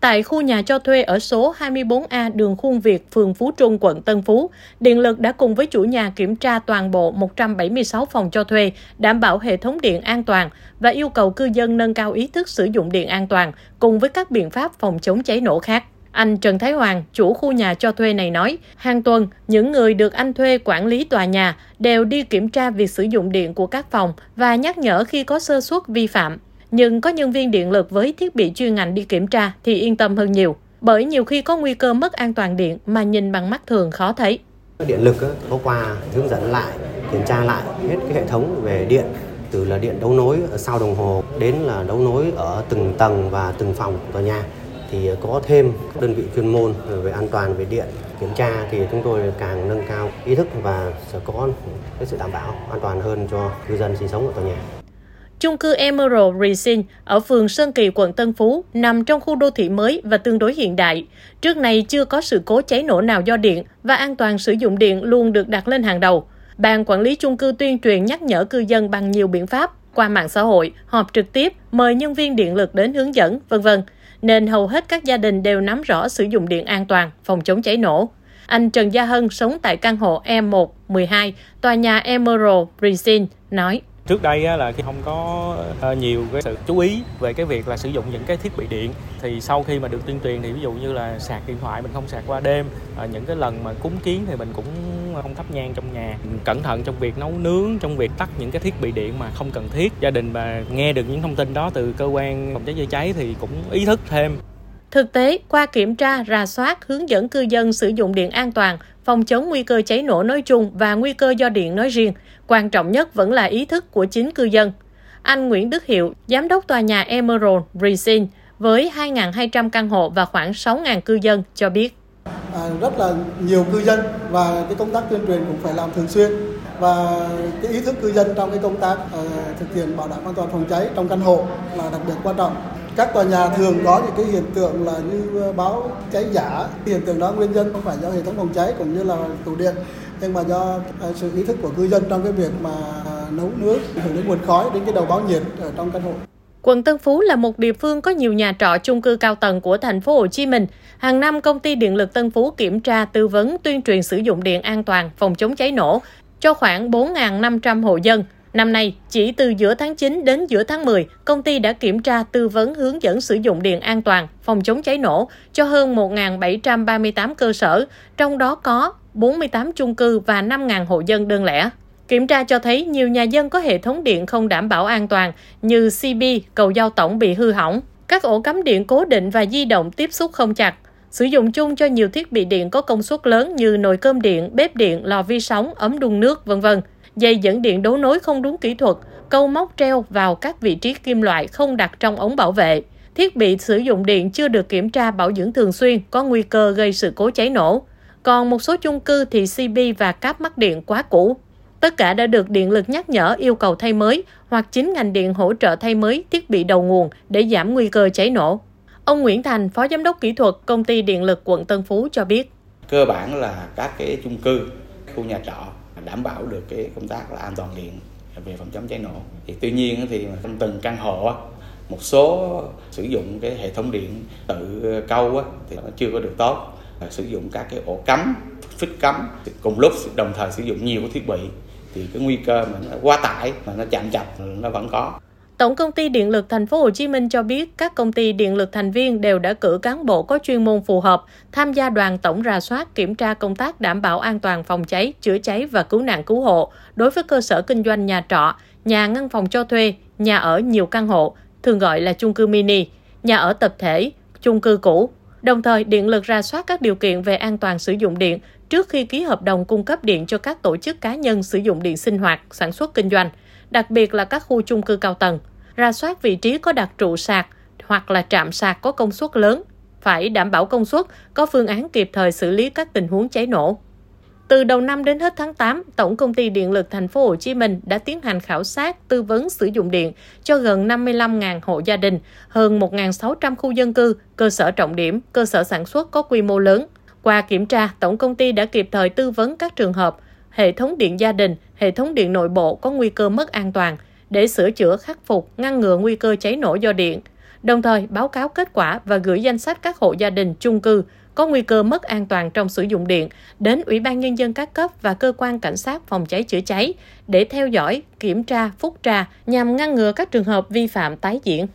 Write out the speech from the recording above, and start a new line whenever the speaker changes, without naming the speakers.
Tại khu nhà cho thuê ở số 24A đường Khuôn Việt, phường Phú Trung, quận Tân Phú, Điện lực đã cùng với chủ nhà kiểm tra toàn bộ 176 phòng cho thuê, đảm bảo hệ thống điện an toàn và yêu cầu cư dân nâng cao ý thức sử dụng điện an toàn cùng với các biện pháp phòng chống cháy nổ khác. Anh Trần Thái Hoàng, chủ khu nhà cho thuê này nói, hàng tuần, những người được anh thuê quản lý tòa nhà đều đi kiểm tra việc sử dụng điện của các phòng và nhắc nhở khi có sơ suất vi phạm nhưng có nhân viên điện lực với thiết bị chuyên ngành đi kiểm tra thì yên tâm hơn nhiều. Bởi nhiều khi có nguy cơ mất an toàn điện mà nhìn bằng mắt thường khó thấy.
Điện lực có qua hướng dẫn lại, kiểm tra lại hết cái hệ thống về điện từ là điện đấu nối ở sau đồng hồ đến là đấu nối ở từng tầng và từng phòng tòa nhà thì có thêm các đơn vị chuyên môn về an toàn về điện kiểm tra thì chúng tôi càng nâng cao ý thức và sẽ có cái sự đảm bảo an toàn hơn cho cư dân sinh sống ở tòa nhà.
Chung cư Emerald Resin ở phường Sơn Kỳ, quận Tân Phú nằm trong khu đô thị mới và tương đối hiện đại. Trước này chưa có sự cố cháy nổ nào do điện và an toàn sử dụng điện luôn được đặt lên hàng đầu. Ban quản lý chung cư tuyên truyền nhắc nhở cư dân bằng nhiều biện pháp qua mạng xã hội, họp trực tiếp, mời nhân viên điện lực đến hướng dẫn, vân vân. Nên hầu hết các gia đình đều nắm rõ sử dụng điện an toàn, phòng chống cháy nổ. Anh Trần Gia Hân sống tại căn hộ E1, 12, tòa nhà Emerald Resin, nói
trước đây là khi không có ờ, nhiều cái sự chú ý về cái việc là sử dụng những cái thiết bị điện, thì sau khi mà được tuyên truyền thì ví dụ như là sạc điện thoại mình không sạc qua đêm ờ, những cái lần mà cúng kiến thì mình cũng không thắp nhang trong nhà. Ừ, cẩn thận trong việc nấu nướng, trong việc tắt những cái thiết bị điện mà không cần thiết. Gia đình mà nghe được những thông tin đó từ cơ quan phòng cháy chữa cháy thì cũng ý thức thêm.
Thực tế, qua kiểm tra, rà soát, hướng dẫn cư dân sử dụng điện an toàn, phòng chống nguy cơ cháy nổ nói chung và nguy cơ do điện nói riêng, quan trọng nhất vẫn là ý thức của chính cư dân. Anh Nguyễn Đức Hiệu, giám đốc tòa nhà Emerald Resin với 2.200 căn hộ và khoảng 6.000 cư dân cho biết.
À, rất là nhiều cư dân và cái công tác tuyên truyền cũng phải làm thường xuyên và cái ý thức cư dân trong cái công tác uh, thực hiện bảo đảm an toàn phòng cháy trong căn hộ là đặc biệt quan trọng các tòa nhà thường có những cái hiện tượng là như ờ, báo cháy giả hiện tượng đó nguyên nhân không phải do hệ thống phòng cháy cũng như là tủ điện nhưng mà do ờ, sự ý thức của cư dân trong cái việc mà ờ, nấu nước hưởng đến nguồn khói đến cái đầu báo nhiệt ở trong căn hộ
Quận Tân Phú là một địa phương có nhiều nhà trọ chung cư cao tầng của thành phố Hồ Chí Minh. Hàng năm công ty điện lực Tân Phú kiểm tra, tư vấn, tuyên truyền sử dụng điện an toàn, phòng chống cháy nổ cho khoảng 4.500 hộ dân. Năm nay, chỉ từ giữa tháng 9 đến giữa tháng 10, công ty đã kiểm tra tư vấn hướng dẫn sử dụng điện an toàn, phòng chống cháy nổ cho hơn 1.738 cơ sở, trong đó có 48 chung cư và 5.000 hộ dân đơn lẻ. Kiểm tra cho thấy nhiều nhà dân có hệ thống điện không đảm bảo an toàn như CB, cầu giao tổng bị hư hỏng, các ổ cắm điện cố định và di động tiếp xúc không chặt, sử dụng chung cho nhiều thiết bị điện có công suất lớn như nồi cơm điện, bếp điện, lò vi sóng, ấm đun nước, vân vân dây dẫn điện đấu nối không đúng kỹ thuật, câu móc treo vào các vị trí kim loại không đặt trong ống bảo vệ. Thiết bị sử dụng điện chưa được kiểm tra bảo dưỡng thường xuyên, có nguy cơ gây sự cố cháy nổ. Còn một số chung cư thì CB và cáp mắc điện quá cũ. Tất cả đã được điện lực nhắc nhở yêu cầu thay mới hoặc chính ngành điện hỗ trợ thay mới thiết bị đầu nguồn để giảm nguy cơ cháy nổ. Ông Nguyễn Thành, Phó Giám đốc Kỹ thuật Công ty Điện lực quận Tân Phú cho biết.
Cơ bản là các cái chung cư, khu nhà trọ, đảm bảo được cái công tác là an toàn điện về phòng chống cháy nổ. Thì tuy nhiên thì trong từng căn hộ một số sử dụng cái hệ thống điện tự câu thì nó chưa có được tốt. Sử dụng các cái ổ cắm, phích cắm cùng lúc đồng thời sử dụng nhiều cái thiết bị thì cái nguy cơ mà nó quá tải, mà nó chạm chập, nó vẫn có.
Tổng công ty Điện lực Thành phố Hồ Chí Minh cho biết các công ty điện lực thành viên đều đã cử cán bộ có chuyên môn phù hợp tham gia đoàn tổng rà soát kiểm tra công tác đảm bảo an toàn phòng cháy, chữa cháy và cứu nạn cứu hộ đối với cơ sở kinh doanh nhà trọ, nhà ngăn phòng cho thuê, nhà ở nhiều căn hộ, thường gọi là chung cư mini, nhà ở tập thể, chung cư cũ. Đồng thời, điện lực ra soát các điều kiện về an toàn sử dụng điện trước khi ký hợp đồng cung cấp điện cho các tổ chức cá nhân sử dụng điện sinh hoạt, sản xuất kinh doanh đặc biệt là các khu chung cư cao tầng. Ra soát vị trí có đặt trụ sạc hoặc là trạm sạc có công suất lớn, phải đảm bảo công suất, có phương án kịp thời xử lý các tình huống cháy nổ. Từ đầu năm đến hết tháng 8, Tổng công ty Điện lực Thành phố Hồ Chí Minh đã tiến hành khảo sát, tư vấn sử dụng điện cho gần 55.000 hộ gia đình, hơn 1.600 khu dân cư, cơ sở trọng điểm, cơ sở sản xuất có quy mô lớn. Qua kiểm tra, Tổng công ty đã kịp thời tư vấn các trường hợp hệ thống điện gia đình, hệ thống điện nội bộ có nguy cơ mất an toàn để sửa chữa khắc phục, ngăn ngừa nguy cơ cháy nổ do điện. đồng thời báo cáo kết quả và gửi danh sách các hộ gia đình chung cư có nguy cơ mất an toàn trong sử dụng điện đến Ủy ban Nhân dân các cấp và cơ quan cảnh sát phòng cháy chữa cháy để theo dõi, kiểm tra, phúc tra nhằm ngăn ngừa các trường hợp vi phạm tái diễn.